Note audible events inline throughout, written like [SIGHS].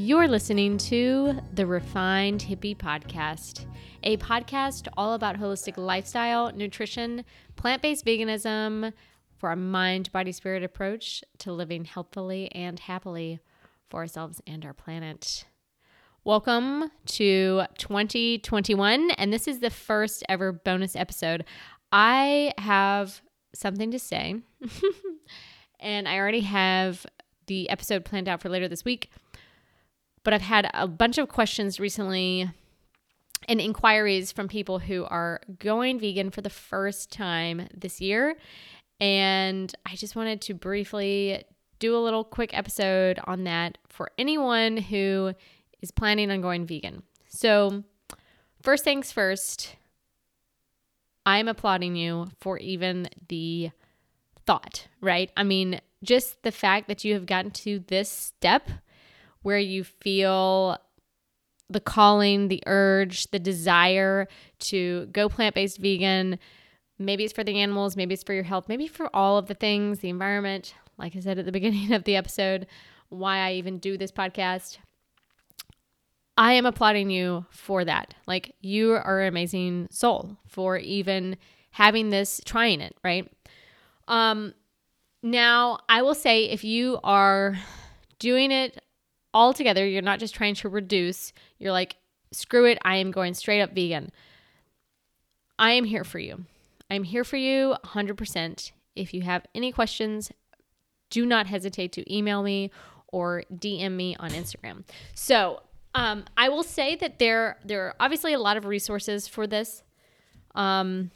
You're listening to the Refined Hippie Podcast, a podcast all about holistic lifestyle, nutrition, plant based veganism for a mind, body, spirit approach to living healthfully and happily for ourselves and our planet. Welcome to 2021, and this is the first ever bonus episode. I have something to say, [LAUGHS] and I already have the episode planned out for later this week but I've had a bunch of questions recently and inquiries from people who are going vegan for the first time this year. And I just wanted to briefly do a little quick episode on that for anyone who is planning on going vegan. So, first things first, I'm applauding you for even the thought, right? I mean, just the fact that you have gotten to this step where you feel the calling, the urge, the desire to go plant based vegan. Maybe it's for the animals, maybe it's for your health, maybe for all of the things, the environment, like I said at the [LAUGHS] beginning of the episode, why I even do this podcast. I am applauding you for that. Like, you are an amazing soul for even having this, trying it, right? Um, now, I will say if you are doing it all together. You're not just trying to reduce. You're like, screw it. I am going straight up vegan. I am here for you. I'm here for you 100%. If you have any questions, do not hesitate to email me or DM me on Instagram. So, um, I will say that there there are obviously a lot of resources for this. Um,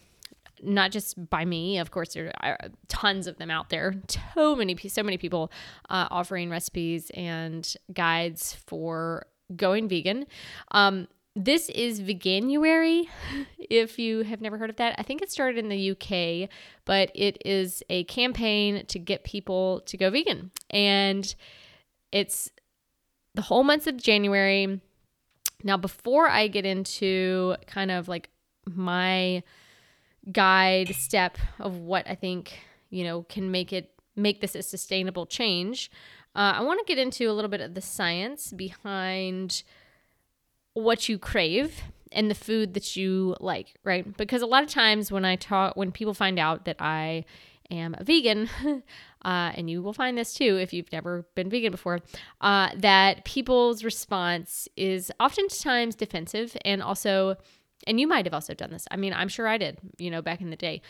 not just by me. Of course, there are tons of them out there. So many, so many people uh, offering recipes and guides for going vegan. Um, this is Veganuary, [LAUGHS] if you have never heard of that. I think it started in the UK, but it is a campaign to get people to go vegan. And it's the whole month of January. Now, before I get into kind of like my guide step of what I think, you know, can make it make this a sustainable change. Uh, I want to get into a little bit of the science behind what you crave and the food that you like, right? Because a lot of times when I talk, when people find out that I am a vegan, [LAUGHS] uh, and you will find this too if you've never been vegan before, uh, that people's response is oftentimes defensive and also and you might have also done this. I mean, I'm sure I did, you know, back in the day.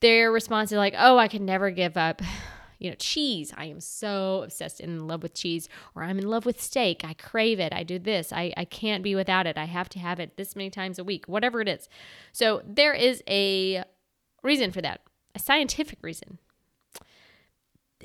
Their response is like, oh, I can never give up, [SIGHS] you know, cheese. I am so obsessed and in love with cheese, or I'm in love with steak. I crave it. I do this. I, I can't be without it. I have to have it this many times a week, whatever it is. So there is a reason for that, a scientific reason.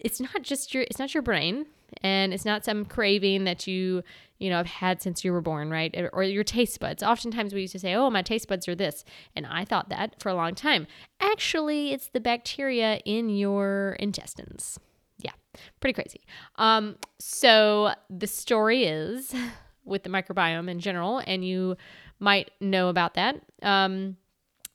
It's not just your, it's not your brain and it's not some craving that you you know have had since you were born right? Or your taste buds. Oftentimes we used to say oh my taste buds are this and i thought that for a long time. Actually it's the bacteria in your intestines. Yeah pretty crazy. Um so the story is with the microbiome in general and you might know about that um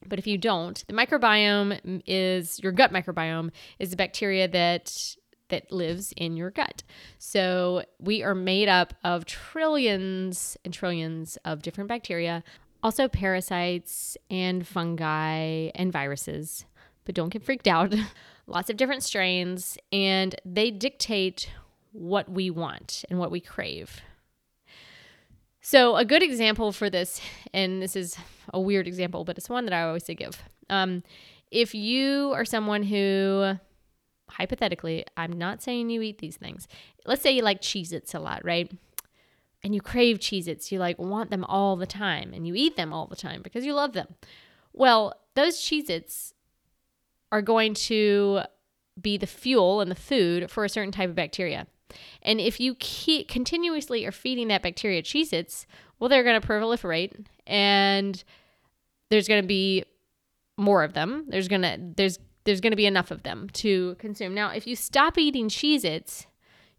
but if you don't, the microbiome is your gut microbiome is the bacteria that that lives in your gut. So we are made up of trillions and trillions of different bacteria, also parasites and fungi and viruses. But don't get freaked out. [LAUGHS] Lots of different strains, and they dictate what we want and what we crave. So, a good example for this, and this is a weird example, but it's one that I always say give. Um, if you are someone who hypothetically, I'm not saying you eat these things. Let's say you like Cheez Its a lot, right? And you crave Cheez Its, you like want them all the time and you eat them all the time because you love them. Well, those Cheez Its are going to be the fuel and the food for a certain type of bacteria. And if you keep continuously are feeding that bacteria Cheez Its, well, they're going to proliferate and there's going to be more of them. There's going to, there's there's going to be enough of them to consume. Now, if you stop eating Cheez Its,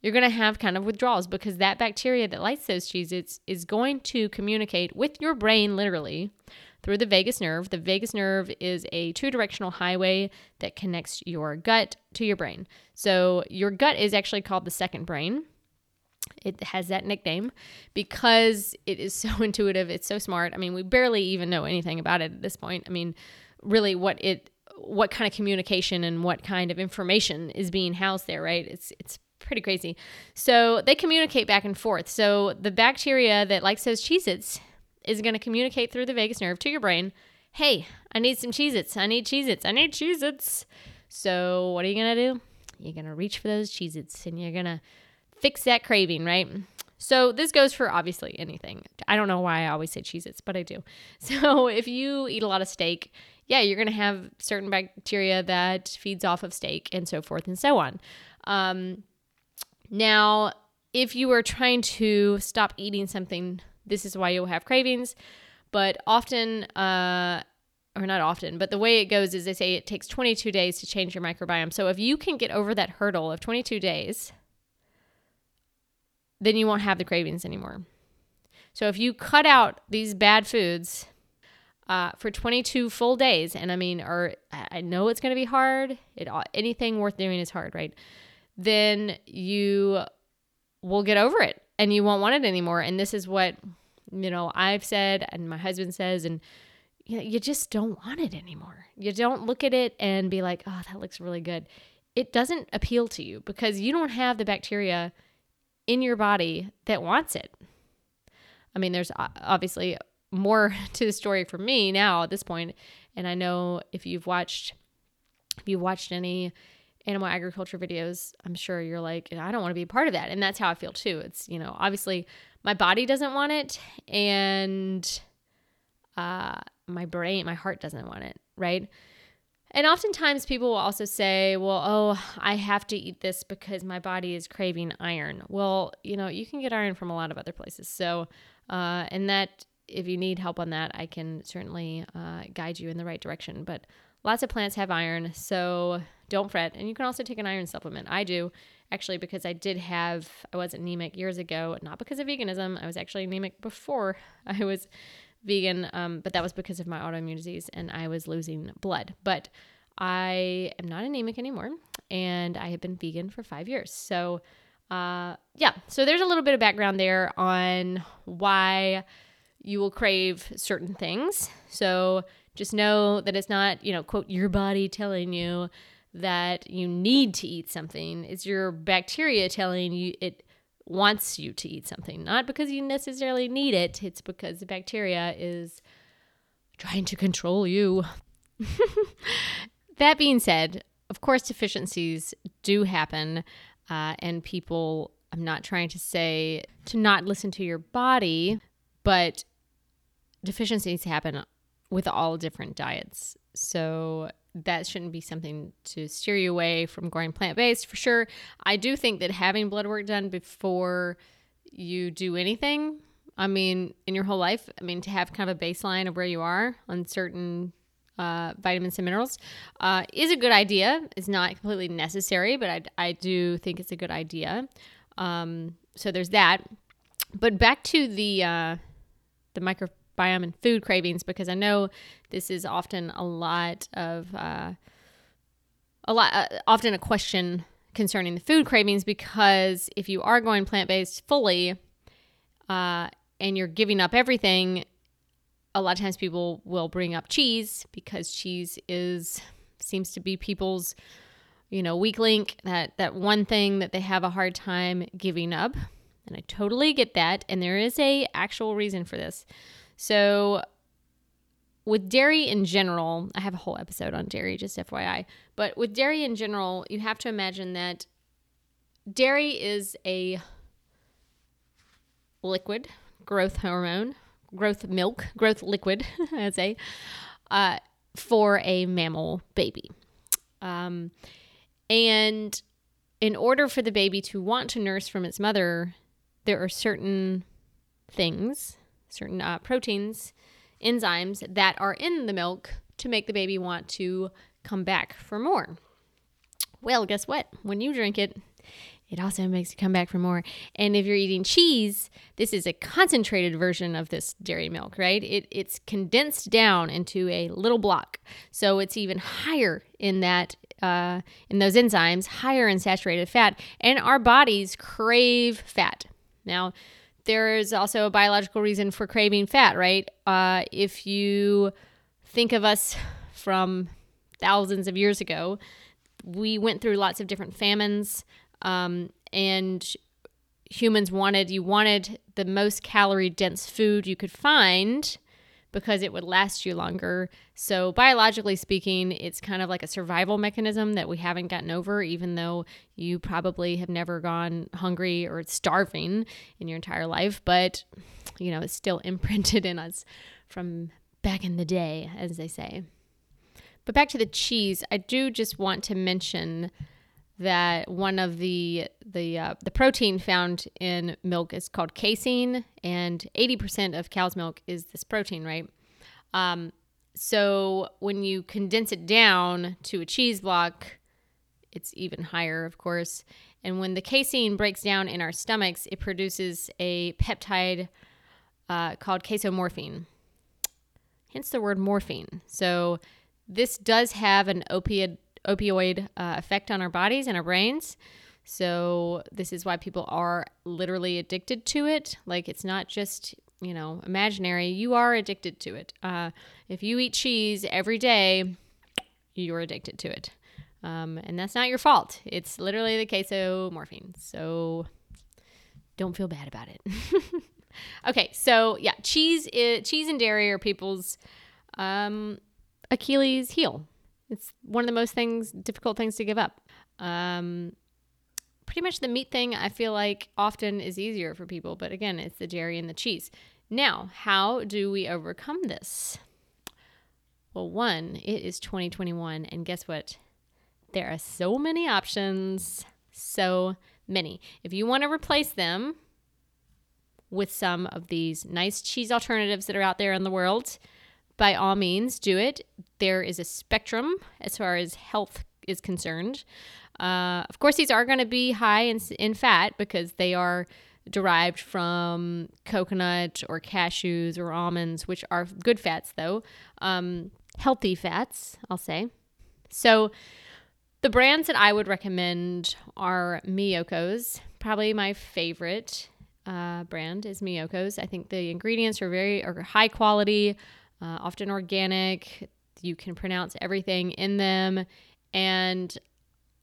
you're going to have kind of withdrawals because that bacteria that likes those Cheez Its is going to communicate with your brain literally through the vagus nerve. The vagus nerve is a two directional highway that connects your gut to your brain. So, your gut is actually called the second brain. it has that nickname because it is so [LAUGHS] intuitive. It's so smart. I mean, we barely even know anything about it at this point. I mean, really, what it what kind of communication and what kind of information is being housed there, right? It's it's pretty crazy. So they communicate back and forth. So the bacteria that likes those Cheez Its is going to communicate through the vagus nerve to your brain. Hey, I need some Cheez Its. I need Cheez Its. I need Cheez Its. So what are you going to do? You're going to reach for those Cheez Its and you're going to fix that craving, right? So this goes for obviously anything. I don't know why I always say Cheez Its, but I do. [LAUGHS] So if you eat a lot of steak, yeah, you're going to have certain bacteria that feeds off of steak and so forth and so on. Um, now, if you are trying to stop eating something, this is why you'll have cravings. But often, uh, or not often, but the way it goes is they say it takes 22 days to change your microbiome. So if you can get over that hurdle of 22 days, then you won't have the cravings anymore. So if you cut out these bad foods uh, for 22 full days, and I mean, or I know it's going to be hard. It anything worth doing is hard, right? then you will get over it and you won't want it anymore. And this is what, you know, I've said and my husband says, and you, know, you just don't want it anymore. You don't look at it and be like, oh, that looks really good. It doesn't appeal to you because you don't have the bacteria in your body that wants it. I mean, there's obviously more [LAUGHS] to the story for me now at this point, and I know if you've watched, if you've watched any animal agriculture videos, I'm sure you're like, I don't want to be a part of that. And that's how I feel too. It's, you know, obviously my body doesn't want it and uh, my brain, my heart doesn't want it, right? And oftentimes people will also say, well, oh, I have to eat this because my body is craving iron. Well, you know, you can get iron from a lot of other places. So, uh, and that, if you need help on that, I can certainly uh, guide you in the right direction. But lots of plants have iron. So don't fret. And you can also take an iron supplement. I do actually because I did have, I was anemic years ago, not because of veganism. I was actually anemic before [LAUGHS] I was vegan, um, but that was because of my autoimmune disease and I was losing blood. But I am not anemic anymore and I have been vegan for five years. So, uh, yeah, so there's a little bit of background there on why you will crave certain things. So, just know that it's not, you know, quote, your body telling you that you need to eat something. It's your bacteria telling you it wants you to eat something, not because you necessarily need it. It's because the bacteria is trying to control you. [LAUGHS] that being said, of course, deficiencies do happen, uh, and people, I'm not trying to say to not listen to your body, but deficiencies happen with all different diets. So that shouldn't be something to steer you away from going plant based for sure. I do think that having blood work done before you do anything, I mean, in your whole life, I mean, to have kind of a baseline of where you are on certain uh, vitamins and minerals uh, is a good idea. It's not completely necessary, but I, I do think it's a good idea. Um, so there's that. But back to the uh, the micro biome and food cravings because I know this is often a lot of uh, a lot uh, often a question concerning the food cravings because if you are going plant based fully uh, and you're giving up everything, a lot of times people will bring up cheese because cheese is seems to be people's you know weak link that that one thing that they have a hard time giving up. And i totally get that. And there is a actual reason for this so, with dairy in general, I have a whole episode on dairy, just FYI. But with dairy in general, you have to imagine that dairy is a liquid growth hormone, growth milk, growth liquid, [LAUGHS] I'd say, uh, for a mammal baby. Um, and in order for the baby to want to nurse from its mother, there are certain things certain uh, proteins, enzymes that are in the milk to make the baby want to come back for more. Well, guess what? When you drink it, it also makes you come back for more. And if you're eating cheese, this is a concentrated version of this dairy milk, right? It, it's condensed down into a little block. So it's even higher in that uh, in those enzymes, higher in saturated fat. And our bodies crave fat. Now, there is also a biological reason for craving fat, right? Uh, if you think of us [LAUGHS] from thousands of years ago, we went through lots of different famines, um, and humans wanted you wanted the most calorie dense food you could find because it would last you longer. So, biologically speaking, it's kind of like a survival mechanism that we haven't gotten over, even though you probably have never gone hungry or starving in your entire life. But, you know, it's still [LAUGHS] imprinted in us from back in the day, as they say. But back to the cheese, I do just want to mention that one of the the uh, the protein found in milk is called casein, and 80% of cow's milk is this protein, right? Um, so when you condense it down to a cheese block, it's even higher, of course. And when the casein breaks down in our stomachs, it produces a peptide uh, called casomorphin. Hence the word morphine. So this does have an opiate opioid uh, effect on our bodies and our brains. So this is why people are literally addicted to it. Like it's not just you know imaginary. You are addicted to it. Uh, if you eat cheese every day, you're addicted to it, um, and that's not your fault. It's literally the casomorphin. So don't feel bad about it. [LAUGHS] okay, so yeah, cheese is, cheese and dairy are people's um, Achilles heel. It's one of the most things difficult things to give up. Um, pretty much the meat thing I feel like often is easier for people, but again, it's the dairy and the cheese. Now, how do we overcome this? Well, one, it is 2021, and guess what? There are so many options, so many. If you want to replace them with some of these nice cheese alternatives that are out there in the world, by all means, do it. There is a spectrum as far as health is concerned. Uh, of course, these are going to be high in, in fat because they are derived from coconut or cashews or almonds, which are good fats, though. Um, healthy fats, I'll say. So, the brands that I would recommend are Miyoko's. Probably my favorite uh, brand is Miyoko's. I think the ingredients are very are high quality uh, often organic. You can pronounce everything in them. And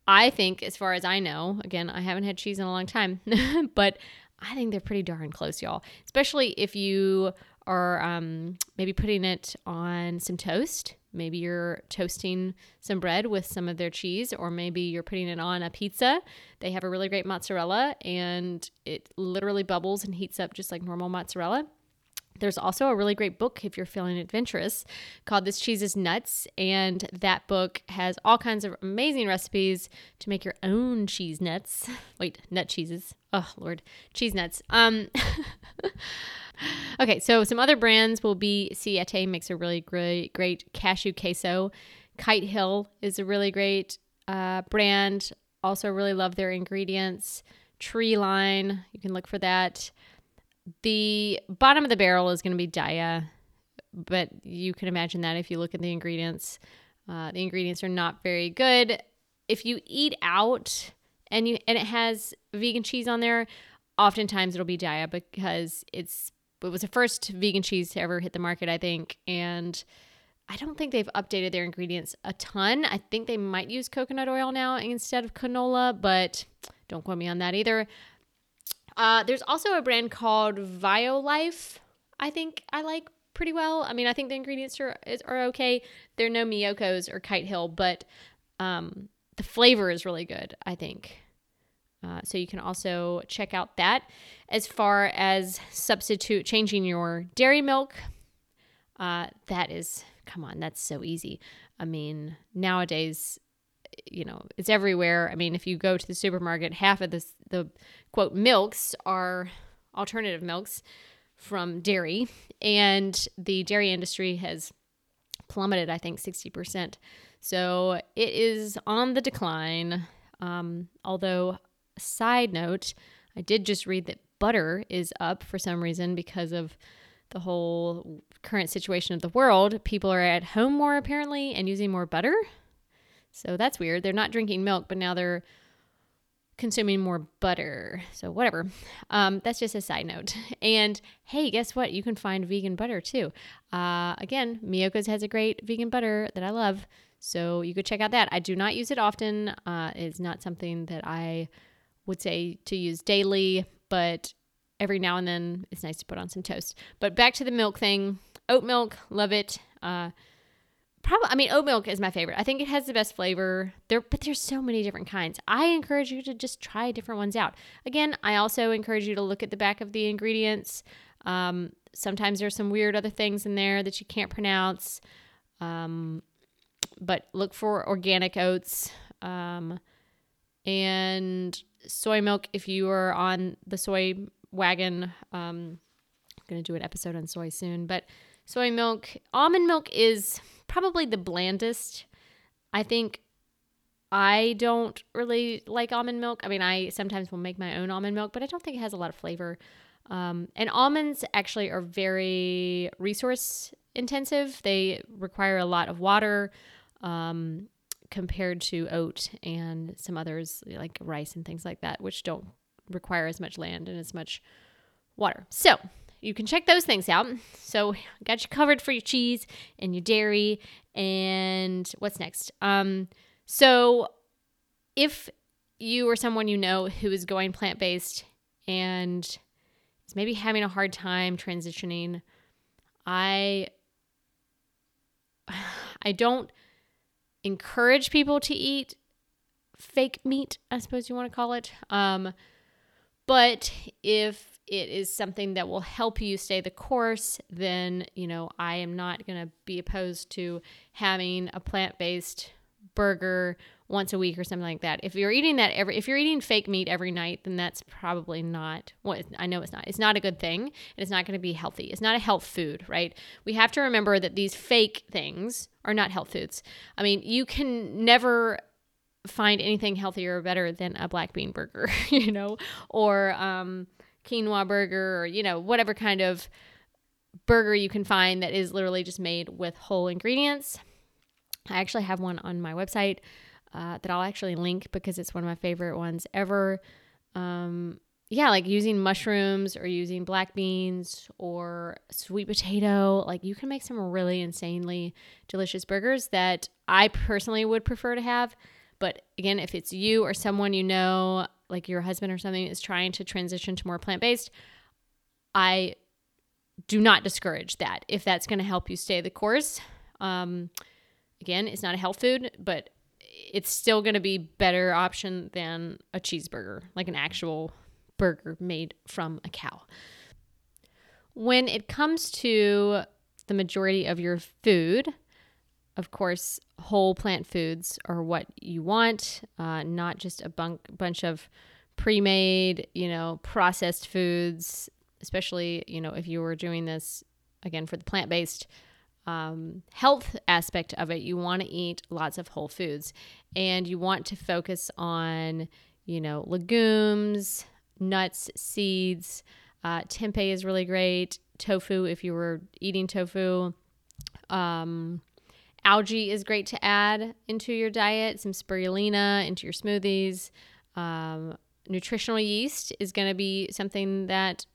I think, as far as I know, again, I haven't had cheese in a long time, [LAUGHS] but I think they're pretty darn close, y'all. Especially if you are um, maybe putting it on some toast. Maybe you're toasting some bread with some of their cheese, or maybe you're putting it on a pizza. They have a really great mozzarella, and it literally bubbles and heats up just like normal mozzarella. There's also a really great book if you're feeling adventurous called This Cheese is Nuts. And that book has all kinds of amazing recipes to make your own cheese nuts. [LAUGHS] Wait, nut cheeses. Oh, Lord. Cheese nuts. Um, [LAUGHS] okay, so some other brands will be Siete makes a really great, great cashew queso. Kite Hill is a really great uh, brand. Also, really love their ingredients. Treeline, you can look for that. The bottom of the barrel is going to be Daiya, but you can imagine that if you look at the ingredients. Uh, the ingredients are not very good. If you eat out and you and it has vegan cheese on there, oftentimes it'll be Daiya because it's it was the first vegan cheese to ever hit the market, I think, and I don't think they've updated their ingredients a ton. I think they might use coconut oil now instead of canola, but don't quote me on that either. Uh, there's also a brand called Violife. I think I like pretty well. I mean, I think the ingredients are are okay. They're no Miyoko's or Kite Hill, but um, the flavor is really good. I think. Uh, so you can also check out that. As far as substitute changing your dairy milk, uh, that is come on, that's so easy. I mean, nowadays you know it's everywhere. I mean, if you go to the supermarket, half of the the quote milks are alternative milks from dairy, and the dairy industry has plummeted. I think sixty percent. So it is on the decline. Um, although, side note, I did just read that butter is up for some reason because of the whole current situation of the world. People are at home more apparently and using more butter. So that's weird. They're not drinking milk, but now they're consuming more butter. So, whatever. Um, that's just a side note. [LAUGHS] And hey, guess what? You can find vegan butter too. Uh, again, Miyoko's has a great vegan butter that I love. So, you could check out that. I do not use it often. Uh, it's not something that I would say to use daily, but every now and then it's nice to put on some toast. But back to the milk thing oat milk, love it. Uh, probably i mean oat milk is my favorite. I think it has the best flavor. There but there's so many different kinds. I encourage you to just try different ones out. Again i also encourage you to look at the back of the ingredients. Um, sometimes there's some weird other things in there that you can't pronounce. Um, but look for organic oats. Um, and soy milk if you are on the soy wagon um, i'm going to do an episode on soy soon but soy milk almond milk is probably the blandest. I think I don't really like almond milk. I mean, I sometimes will make my own almond milk, but I don't think it has a lot of flavor. Um, and almonds actually are very resource intensive. They require a lot of water um, compared to oat and some others like rice and things like that, which don't require as much land and as much water. So you can check those things out. So got you covered for your cheese and your dairy and what's next? Um, so if you or someone you know who is going plant based and is maybe having a hard time transitioning, I I don't encourage people to eat fake meat, I suppose you want to call it. Um, but if it is something that will help you stay the course, then, you know, I am not going to be opposed to having a plant based burger once a week or something like that. If you're eating that every, if you're eating fake meat every night, then that's probably not what well, I know it's not. It's not a good thing and it's not going to be healthy. It's not a health food, right? We have to remember that these fake things are not health foods. I mean, you can never find anything healthier or better than a black bean burger, [LAUGHS] you know, or, um, quinoa burger or, you know, whatever kind of burger you can find that is literally just made with whole ingredients. I actually have one on my website uh, that I'll actually link because it's one of my favorite ones ever. Um, yeah, like using mushrooms or using black beans or sweet potato. Like you can make some really insanely delicious burgers that I personally would prefer to have. But again, if it's you or someone you know, like your husband or something is trying to transition to more plant based, I do not discourage that if that's going to help you stay the course. Um, again, it's not a health food, but it's still going to be better option than a cheeseburger, like an actual burger made from a cow. When it comes to the majority of your food, of course, whole plant foods are what you want, uh, not just a bunk, bunch of pre made, you know, processed foods, especially, you know, if you were doing this again for the plant based um, health aspect of it, you want to eat lots of whole foods and you want to focus on, you know, legumes, nuts, seeds. Uh, tempeh is really great. Tofu, if you were eating tofu. Um, Algae is great to add into your diet, some spirulina into your smoothies. Um, nutritional yeast is going to be something that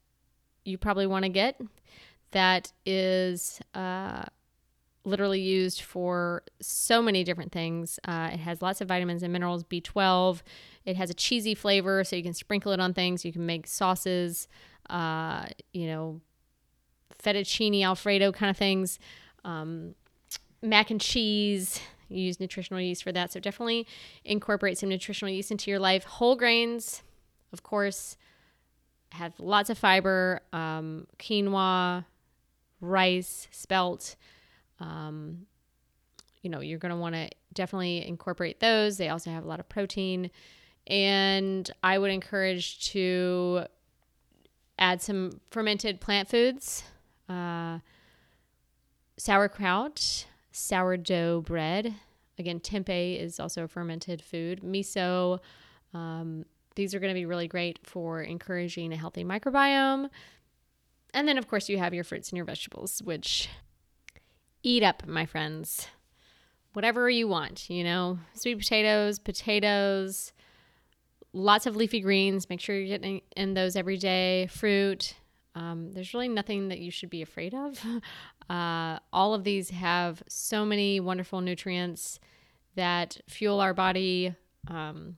you probably want to get that is uh, literally used for so many different things. Uh, it has lots of vitamins and minerals, B12. It has a cheesy flavor, so you can sprinkle it on things. You can make sauces, uh, you know, fettuccine Alfredo kind of things. Um, mac and cheese. You use nutritional yeast for that. So definitely incorporate some nutritional yeast into your life. Whole grains, of course, have lots of fiber. Um, quinoa, rice, spelt. Um, you know, you're going to want to definitely incorporate those. They also have a lot of protein. And I would encourage to add some fermented plant foods, uh, sauerkraut, sourdough bread. Again, tempeh is also a fermented food. Miso. Um, these are going to be really great for encouraging a healthy microbiome. And then, of course, you have your fruits and your vegetables, which eat up, my friends. Whatever you want, you know, sweet potatoes, potatoes, lots of leafy greens. Make sure you're getting in those every day. Fruit. Um, there's really nothing that you should be afraid of. [LAUGHS] Uh, all of these have so many wonderful nutrients that fuel our body, um,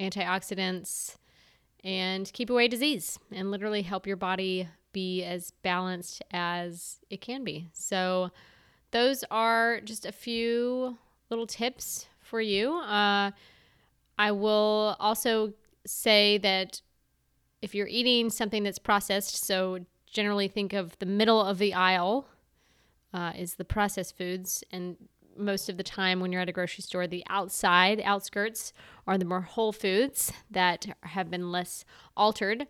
antioxidants, and keep away disease and literally help your body be as balanced as it can be. So, those are just a few little tips for you. Uh, I will also say that if you're eating something that's processed, so generally think of the middle of the aisle uh, is the processed foods, and most of the time when you're at a grocery store, the outside outskirts are the more whole foods that have been less altered.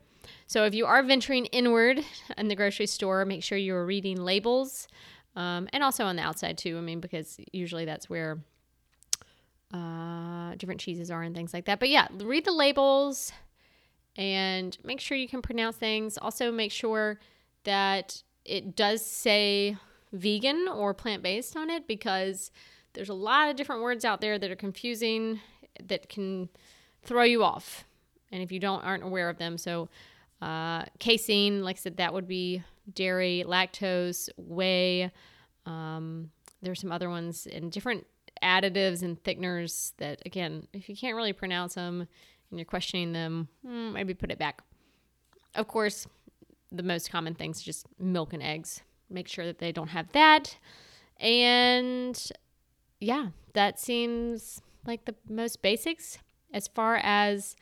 So if you are venturing inward in the grocery store, make sure you're reading labels, um, and also on the outside too. I mean, because usually that's where uh, different cheeses are and things like that. But yeah, read the labels and make sure you can pronounce things. Also, make sure that it does say vegan or plant based on it because there's a lot of different words out there that are confusing that can throw you off. And if you don't aren't aware of them, so uh, casein, like I said, that would be dairy, lactose, whey. Um, there's some other ones and different additives and thickeners that, again, if you can't really pronounce them and you're questioning them, hmm, maybe put it back. Of course, the most common things just milk and eggs. Make sure that they don't have that. And yeah, that seems like the most basics as far as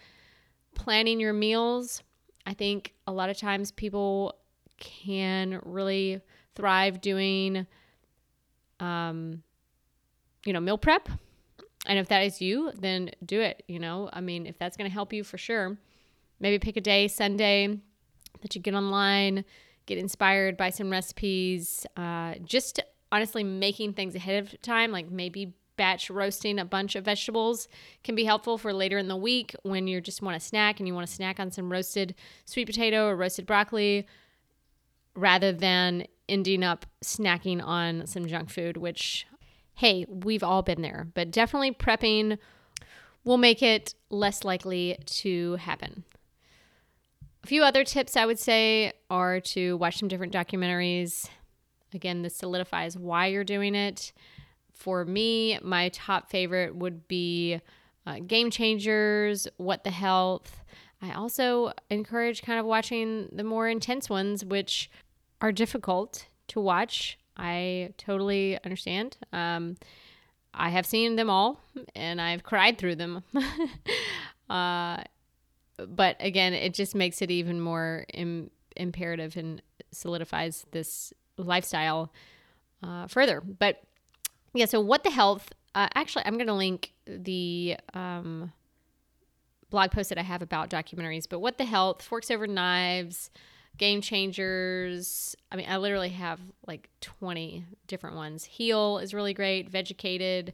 planning your meals. I think a lot of times people can really thrive doing um, you know, meal prep. And if that is you, then do it. You know, I mean, if that's going to help you for sure, maybe pick a day, Sunday, that you get online, get inspired by some recipes. Uh, just honestly making things ahead of time, like maybe batch roasting a bunch of vegetables can be helpful for later in the week when you just want a snack and you want to snack on some roasted sweet potato or roasted broccoli rather than ending up snacking on some junk food, which hey, we've all been there, but definitely prepping will make it less likely to happen. A few other tips I would say are to watch some different documentaries. Again, this solidifies why you're doing it. For me, my top favorite would be uh, Game Changers, What the Health. I also encourage kind of watching the more intense ones, which are difficult to watch I totally understand. Um, I have seen them all and I've cried through them. [LAUGHS] uh, but again, it just makes it even more Im- imperative and solidifies this lifestyle uh, further. But yeah, so what the health, uh, actually, I'm going to link the um, blog post that I have about documentaries, but what the health, Forks Over Knives, Game Changers. I mean, I literally have like 20 different ones. Heal is really great, Vegucated.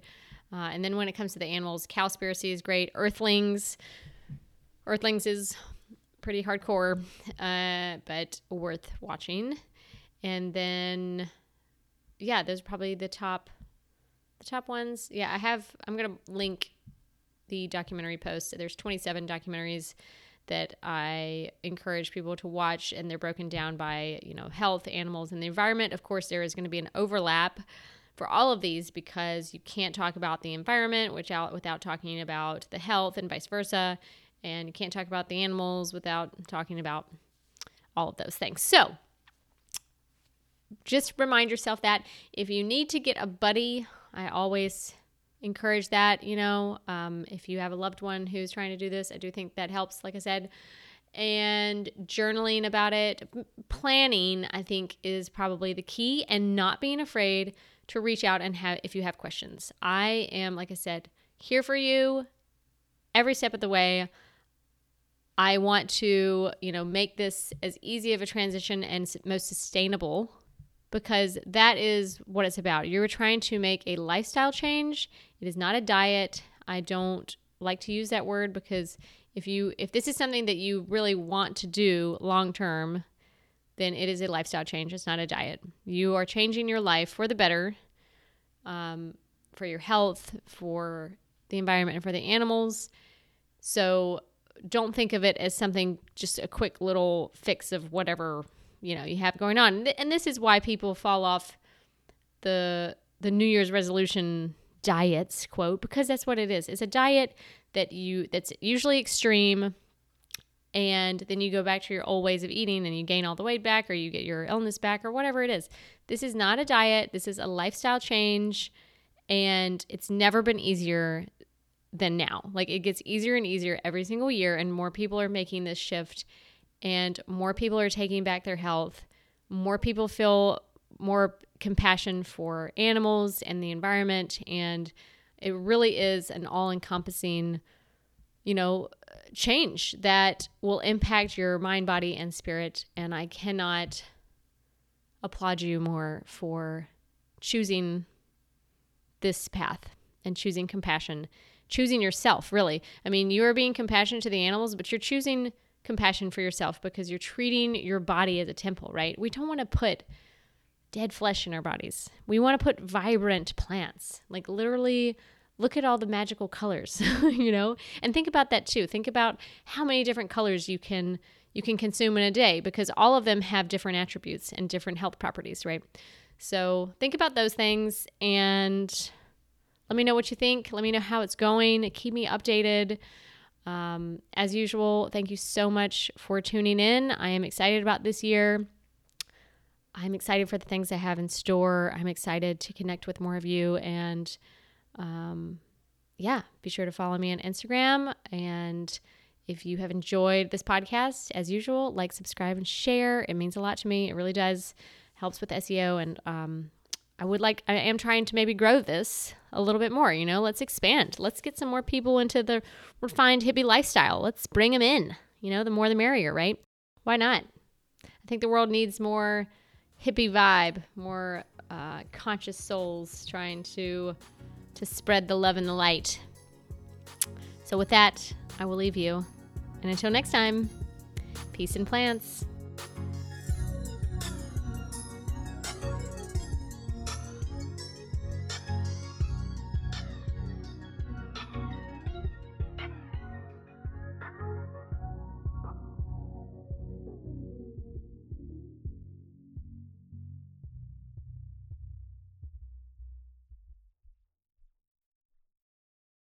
Uh, and then when it comes to the animals, Cowspiracy is great. Earthlings. Earthlings is pretty hardcore, uh, but worth watching. And then, yeah, those are probably the top, the top ones. Yeah, I have. I'm gonna link the documentary post. There's 27 documentaries that I encourage people to watch, and they're broken down by you know health, animals, and the environment. Of course, there is going to be an overlap for all of these because you can't talk about the environment without without talking about the health, and vice versa, and you can't talk about the animals without talking about all of those things. So. Just remind yourself that if you need to get a buddy, I always encourage that. You know, um, if you have a loved one who's trying to do this, I do think that helps, like I said. And journaling about it, planning, I think, is probably the key, and not being afraid to reach out and have if you have questions. I am, like I said, here for you every step of the way. I want to, you know, make this as easy of a transition and most sustainable because that is what it's about. You're trying to make a lifestyle change. It is not a diet. I don't like to use that word because if you if this is something that you really want to do long term, then it is a lifestyle change. It's not a diet. You are changing your life for the better, um, for your health, for the environment, and for the animals. So don't think of it as something just a quick little fix of whatever you know you have going on. And this is why people fall off the the new year's resolution diets quote because that's what it is. It's a diet that you that's usually extreme and then you go back to your old ways of eating and you gain all the weight back or you get your illness back or whatever it is. This is not a diet. This is a lifestyle change and it's never been easier than now like it gets easier and easier every single year and more people are making this shift and more people are taking back their health more people feel more compassion for animals and the environment. And it really is an all encompassing, you know, change that will impact your mind, body, and spirit. And I cannot applaud you more for choosing this path and choosing compassion, choosing yourself, really. I mean, you are being compassionate to the animals, but you're choosing compassion for yourself because you're treating your body as a temple, right? We don't want to put dead flesh in our bodies. We want to put vibrant plants, like literally look at all the magical colors, [LAUGHS] you know? And think about that too. Think about how many different colors you can you can consume in a day because all of them have different attributes and different health properties, right? So, think about those things and let me know what you think. Let me know how it's going. Keep me updated. Um, as usual, thank you so much for tuning in. I am excited about this year. I'm excited for the things I have in store. I'm excited to connect with more of you. And um, yeah, be sure to follow me on Instagram. And if you have enjoyed this podcast, as usual, like, subscribe, and share. It means a lot to me. It really does. Helps with SEO. And um, I would like, I am trying to maybe grow this a little bit more. You know, let's expand. Let's get some more people into the refined hippie lifestyle. Let's bring them in. You know, the more the merrier, right? Why not? I think the world needs more hippie vibe, more uh, conscious souls trying to to spread the love and the light. So with that, I will leave you. And until next time, peace and plants.